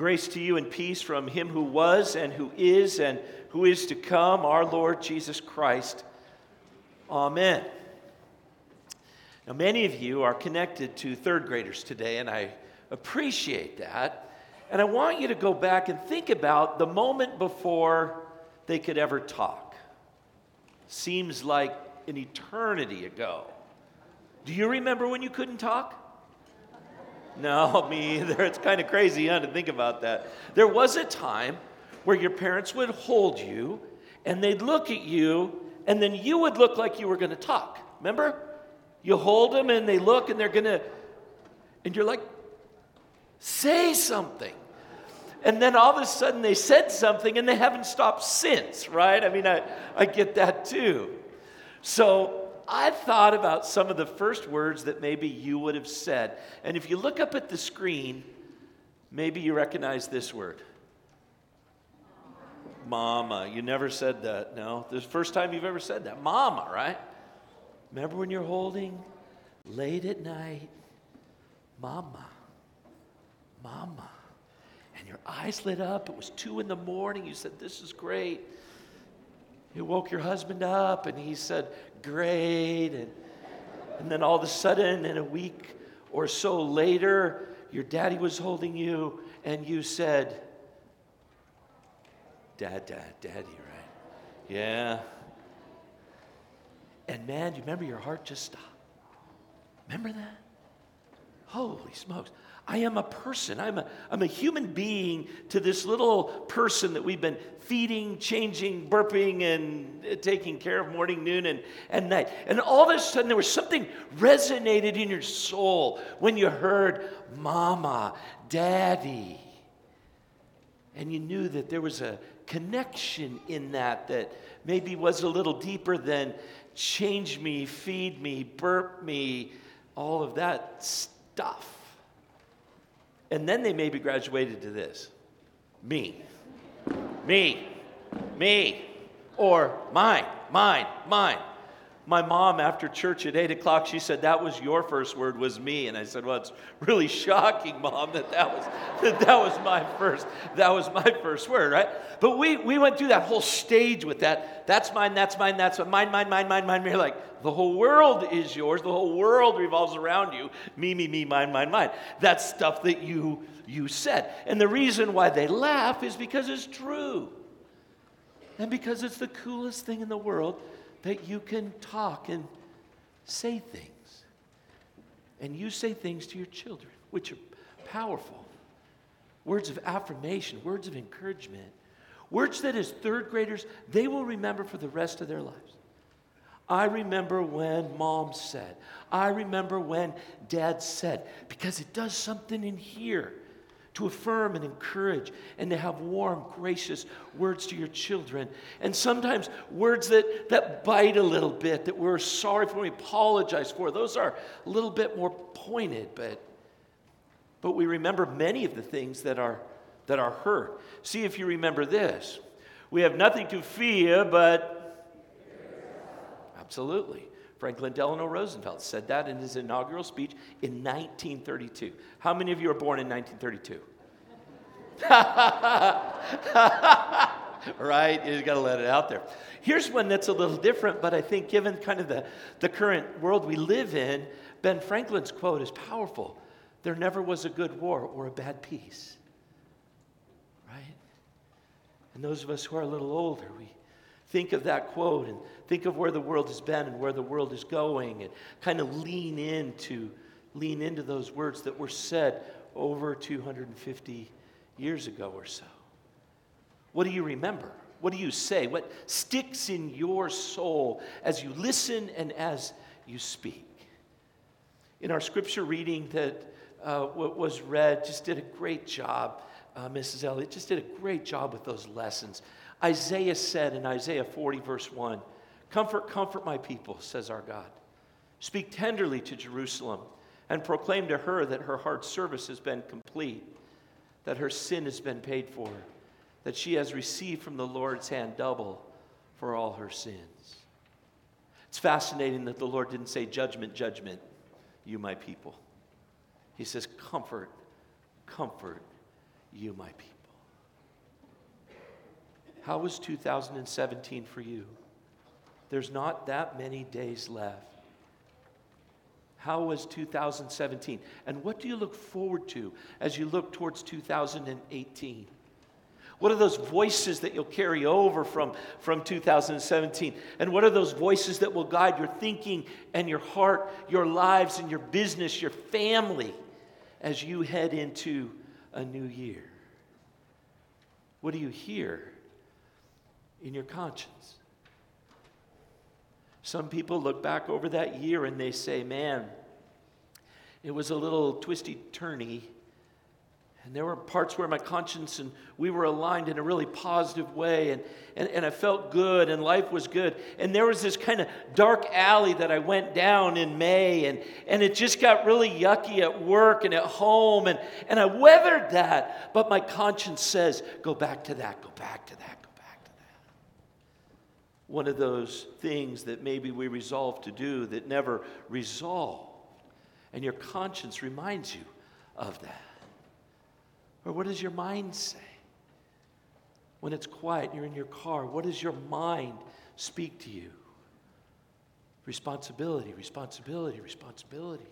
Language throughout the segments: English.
Grace to you and peace from him who was and who is and who is to come, our Lord Jesus Christ. Amen. Now, many of you are connected to third graders today, and I appreciate that. And I want you to go back and think about the moment before they could ever talk. Seems like an eternity ago. Do you remember when you couldn't talk? No, me either. It's kind of crazy huh, to think about that. There was a time where your parents would hold you and they'd look at you and then you would look like you were going to talk. Remember? You hold them and they look and they're going to, and you're like, say something. And then all of a sudden they said something and they haven't stopped since, right? I mean, I, I get that too. So I thought about some of the first words that maybe you would have said. And if you look up at the screen, maybe you recognize this word. Mama. You never said that, no? This first time you've ever said that. Mama, right? Remember when you're holding late at night? Mama. Mama. And your eyes lit up. It was two in the morning. You said, This is great. You woke your husband up and he said, Great. And, and then all of a sudden, in a week or so later, your daddy was holding you and you said, Dad, dad, daddy, right? Yeah. And man, do you remember your heart just stopped. Remember that? Holy smokes. I am a person. I'm a, I'm a human being to this little person that we've been feeding, changing, burping, and taking care of morning, noon, and, and night. And all of a sudden, there was something resonated in your soul when you heard mama, daddy. And you knew that there was a connection in that that maybe was a little deeper than change me, feed me, burp me, all of that stuff. And then they maybe graduated to this. Me, me, me, or mine, mine, mine. My mom, after church at 8 o'clock, she said, That was your first word, was me. And I said, Well, it's really shocking, mom, that that was, that, that was my first, that was my first word, right? But we, we went through that whole stage with that. That's mine, that's mine, that's mine, mine, mine, mine, mine. We're like, the whole world is yours. The whole world revolves around you. Me, me, me, mine, mine, mine. That's stuff that you, you said. And the reason why they laugh is because it's true. And because it's the coolest thing in the world that you can talk and say things. And you say things to your children, which are powerful. Words of affirmation, words of encouragement, words that as third graders, they will remember for the rest of their lives. I remember when mom said, I remember when dad said, because it does something in here to affirm and encourage and to have warm, gracious words to your children. And sometimes words that, that bite a little bit, that we're sorry for, we apologize for. Those are a little bit more pointed, but, but we remember many of the things that are, that are hurt. See if you remember this. We have nothing to fear, but absolutely. Franklin Delano Roosevelt said that in his inaugural speech in 1932. How many of you were born in 1932? right? You got to let it out there. Here's one that's a little different, but I think given kind of the, the current world we live in, Ben Franklin's quote is powerful. There never was a good war or a bad peace. Right? And those of us who are a little older, we think of that quote and think of where the world has been and where the world is going and kind of lean into lean into those words that were said over 250 years ago or so. What do you remember? What do you say? What sticks in your soul as you listen and as you speak? In our scripture reading that uh, was read, just did a great job. Uh, Mrs. Elliott just did a great job with those lessons. Isaiah said in Isaiah 40, verse 1 Comfort, comfort my people, says our God. Speak tenderly to Jerusalem and proclaim to her that her heart's service has been complete, that her sin has been paid for, that she has received from the Lord's hand double for all her sins. It's fascinating that the Lord didn't say, Judgment, judgment, you, my people. He says, Comfort, comfort, you, my people. How was 2017 for you? There's not that many days left. How was 2017? And what do you look forward to as you look towards 2018? What are those voices that you'll carry over from, from 2017? And what are those voices that will guide your thinking and your heart, your lives and your business, your family as you head into a new year? What do you hear in your conscience? Some people look back over that year and they say, man, it was a little twisty turny. And there were parts where my conscience and we were aligned in a really positive way, and, and, and I felt good, and life was good. And there was this kind of dark alley that I went down in May, and, and it just got really yucky at work and at home, and, and I weathered that. But my conscience says, go back to that, go back to that, one of those things that maybe we resolve to do that never resolved. And your conscience reminds you of that. Or what does your mind say? When it's quiet, you're in your car, what does your mind speak to you? Responsibility, responsibility, responsibility.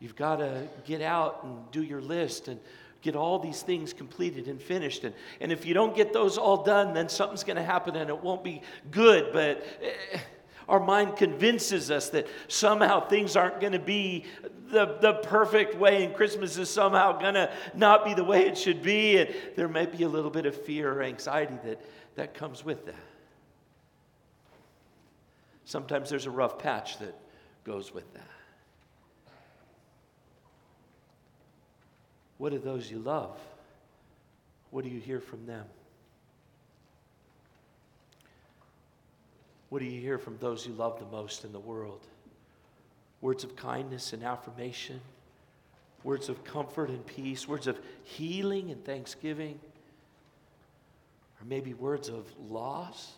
You've got to get out and do your list and get all these things completed and finished. And, and if you don't get those all done, then something's going to happen and it won't be good. But eh, our mind convinces us that somehow things aren't going to be the, the perfect way, and Christmas is somehow going to not be the way it should be. And there may be a little bit of fear or anxiety that, that comes with that. Sometimes there's a rough patch that goes with that. What are those you love? What do you hear from them? What do you hear from those you love the most in the world? Words of kindness and affirmation, words of comfort and peace, words of healing and thanksgiving, or maybe words of loss,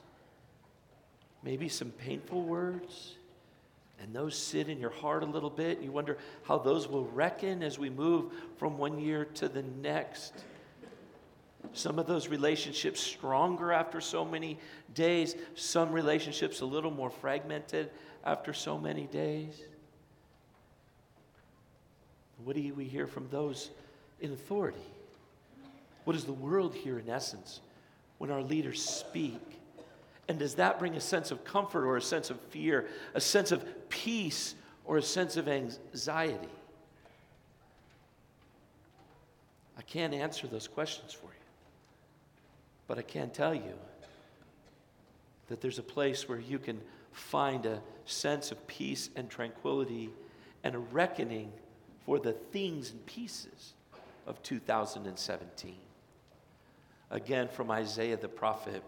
maybe some painful words and those sit in your heart a little bit. You wonder how those will reckon as we move from one year to the next. Some of those relationships stronger after so many days, some relationships a little more fragmented after so many days. What do we hear from those in authority? What does the world hear in essence when our leaders speak? And does that bring a sense of comfort or a sense of fear, a sense of peace or a sense of anxiety? I can't answer those questions for you. But I can tell you that there's a place where you can find a sense of peace and tranquility and a reckoning for the things and pieces of 2017. Again, from Isaiah the prophet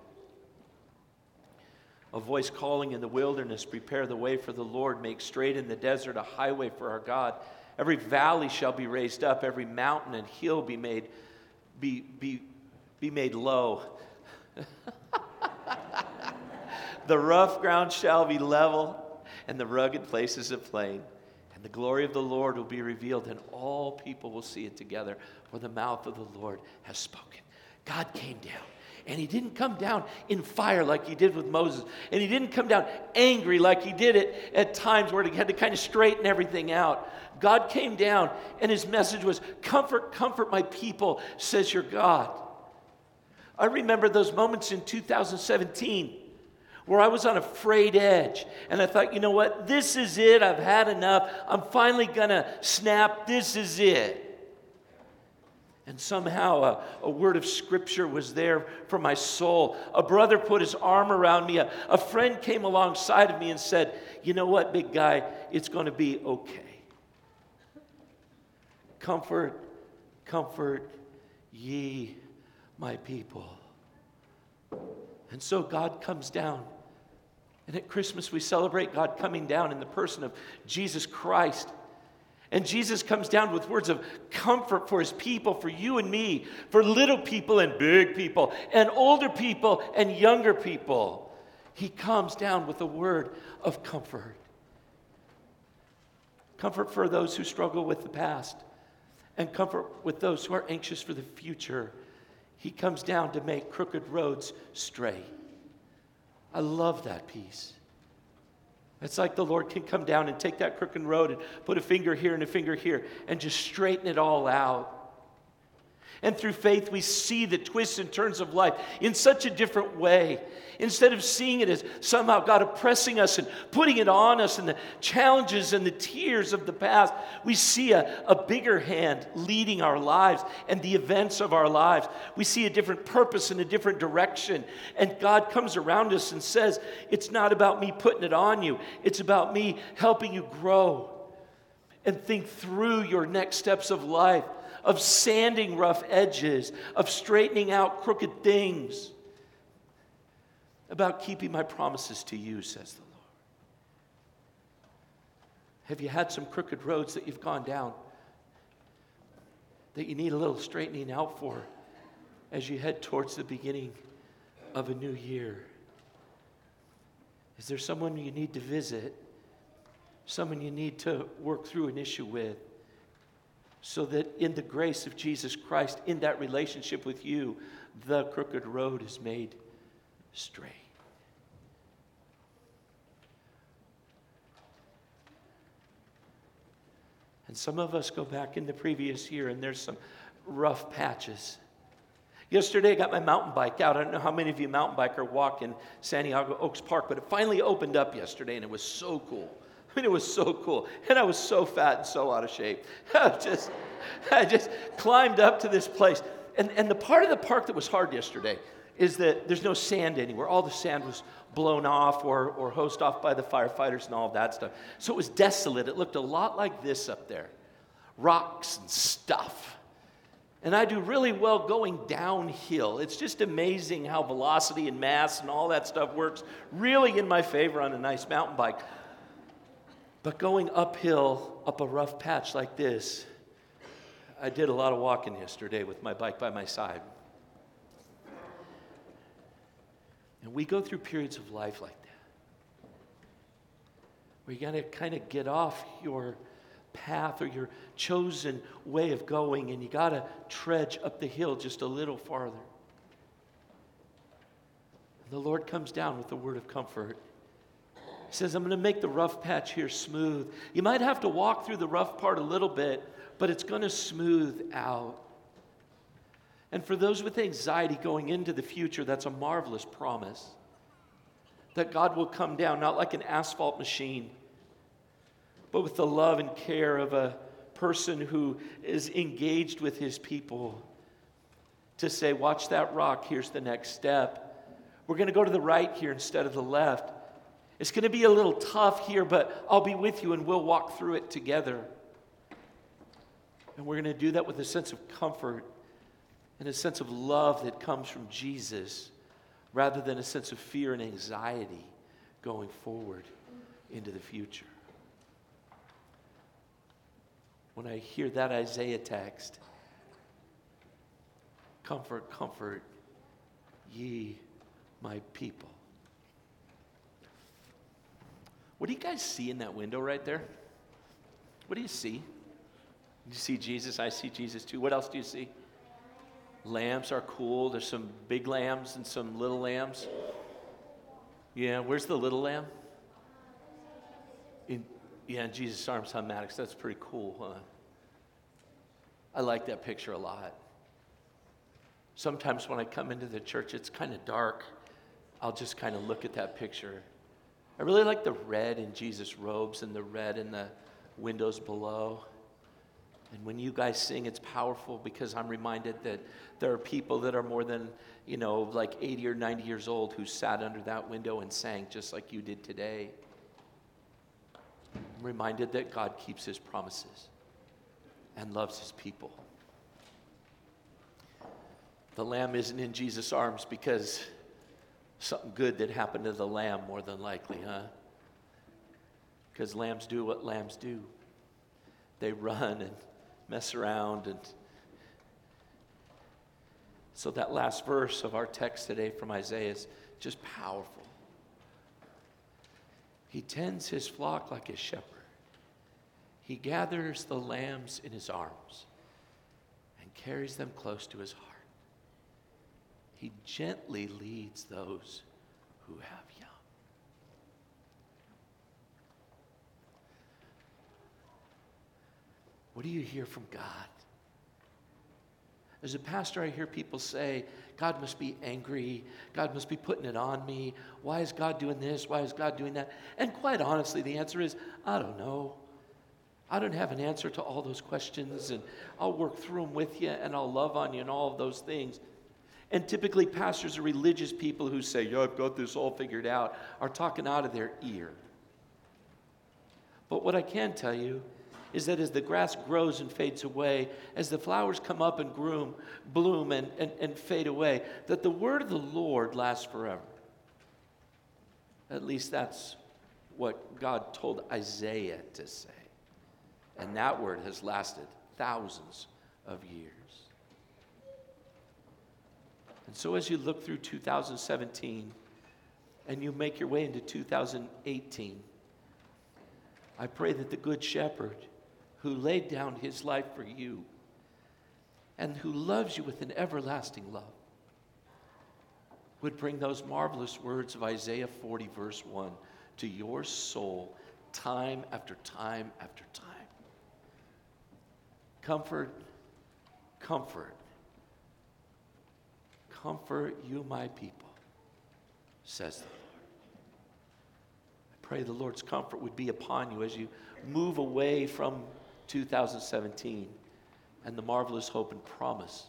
a voice calling in the wilderness, prepare the way for the Lord, make straight in the desert a highway for our God. Every valley shall be raised up, every mountain and hill be made, be, be, be made low. the rough ground shall be level, and the rugged places a plain. And the glory of the Lord will be revealed, and all people will see it together, for the mouth of the Lord has spoken. God came down and he didn't come down in fire like he did with Moses. And he didn't come down angry like he did it at times where he had to kind of straighten everything out. God came down and his message was, Comfort, comfort my people, says your God. I remember those moments in 2017 where I was on a frayed edge and I thought, you know what? This is it. I've had enough. I'm finally going to snap. This is it. And somehow a, a, word of scripture was there for my soul. A brother put his arm around me. A, a friend came alongside of me and said, You know what, big guy? It's going to be okay. Comfort, comfort ye my people. And so God comes down. And at Christmas, we celebrate God coming down in the person of Jesus Christ. And Jesus comes down with words of comfort for his people, for you and me, for little people and big people, and older people and younger people. He comes down with a word of comfort. Comfort for those who struggle with the past and comfort with those who are anxious for the future. He comes down to make crooked roads straight. I love that piece. It's like the Lord can come down and take that crooked road and put a finger here and a finger here and just straighten it all out. And through faith, we see the twists and turns of life in such a different way. Instead of seeing it as somehow God oppressing us and putting it on us and the challenges and the tears of the past, we see a, a bigger hand leading our lives and the events of our lives. We see a different purpose and a different direction. And God comes around us and says, It's not about me putting it on you, it's about me helping you grow and think through your next steps of life of sanding rough edges, of straightening out crooked things, about keeping my promises to you, says the Lord. Have you had some crooked roads that you've gone down that you need a little straightening out for as you head towards the beginning of a new year? Is there someone you need to visit? Someone you need to work through an issue with? So that in the grace of Jesus Christ, in that relationship with you, the crooked road is made straight. And some of us go back in the previous year and there's some rough patches. Yesterday, I got my mountain bike out. I don't know how many of you mountain biker walk in Santiago Oaks Park, but it finally opened up yesterday and it was so cool. Mean, it was so cool. And I was so fat and so out of shape. I just, I just climbed up to this place. And, and the part of the park that was hard yesterday is that there's no sand anywhere. All the sand was blown off or, or hosed off by the firefighters and all that stuff. So it was desolate. It looked a lot like this up there rocks and stuff. And I do really well going downhill. It's just amazing how velocity and mass and all that stuff works really in my favor on a nice mountain bike. But going uphill, up a rough patch like this, I did a lot of walking yesterday with my bike by my side. And we go through periods of life like that. You gotta kind of get off your path or your chosen way of going, and you gotta trudge up the hill just a little farther. And the Lord comes down with the word of comfort he says, I'm going to make the rough patch here smooth. You might have to walk through the rough part a little bit, but it's going to smooth out. And for those with anxiety going into the future, that's a marvelous promise that God will come down, not like an asphalt machine, but with the love and care of a person who is engaged with his people to say, Watch that rock, here's the next step. We're going to go to the right here instead of the left. It's going to be a little tough here, but I'll be with you and we'll walk through it together. And we're going to do that with a sense of comfort and a sense of love that comes from Jesus rather than a sense of fear and anxiety going forward into the future. When I hear that Isaiah text, comfort, comfort ye my people. What do you guys see in that window right there? What do you see? You see Jesus? I see Jesus too. What else do you see? Lambs are cool. There's some big lambs and some little lambs. Yeah, where's the little lamb? In, yeah, Jesus' arms on Maddox. That's pretty cool, huh? I like that picture a lot. Sometimes when I come into the church, it's kind of dark. I'll just kind of look at that picture I really like the red in Jesus' robes and the red in the windows below. And when you guys sing, it's powerful because I'm reminded that there are people that are more than, you know, like 80 or 90 years old who sat under that window and sang just like you did today. I'm reminded that God keeps his promises and loves his people. The lamb isn't in Jesus' arms because something good that happened to the lamb, more than likely, huh? Because lambs do what lambs do they run and mess around. And so, that last verse of our text today from Isaiah is just powerful. He tends his flock like a shepherd. He gathers the lambs in his arms and carries them close to his heart. He gently leads those who have young. What do you hear from God? As a pastor, I hear people say, God must be angry. God must be putting it on me. Why is God doing this? Why is God doing that? And quite honestly, the answer is, I don't know. I don't have an answer to all those questions, and I'll work through them with you, and I'll love on you, and all of those things. And typically, pastors or religious people who say, Yeah, I've got this all figured out, are talking out of their ear. But what I can tell you is that as the grass grows and fades away, as the flowers come up and groom, bloom and, and, and fade away, that the word of the Lord lasts forever. At least that's what God told Isaiah to say. And that word has lasted thousands of years. And so as you look through 2017 and you make your way into 2018, I pray that the Good Shepherd who laid down his life for you and who loves you with an everlasting love would bring those marvelous words of Isaiah 40, verse 1 to your soul time after time after time. Comfort, comfort, comfort you, my people, says the Lord. I pray the Lord's comfort would be upon you as you move away from 2017 and the marvelous hope and promise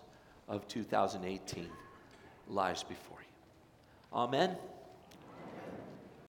of 2018 lies before you. Amen.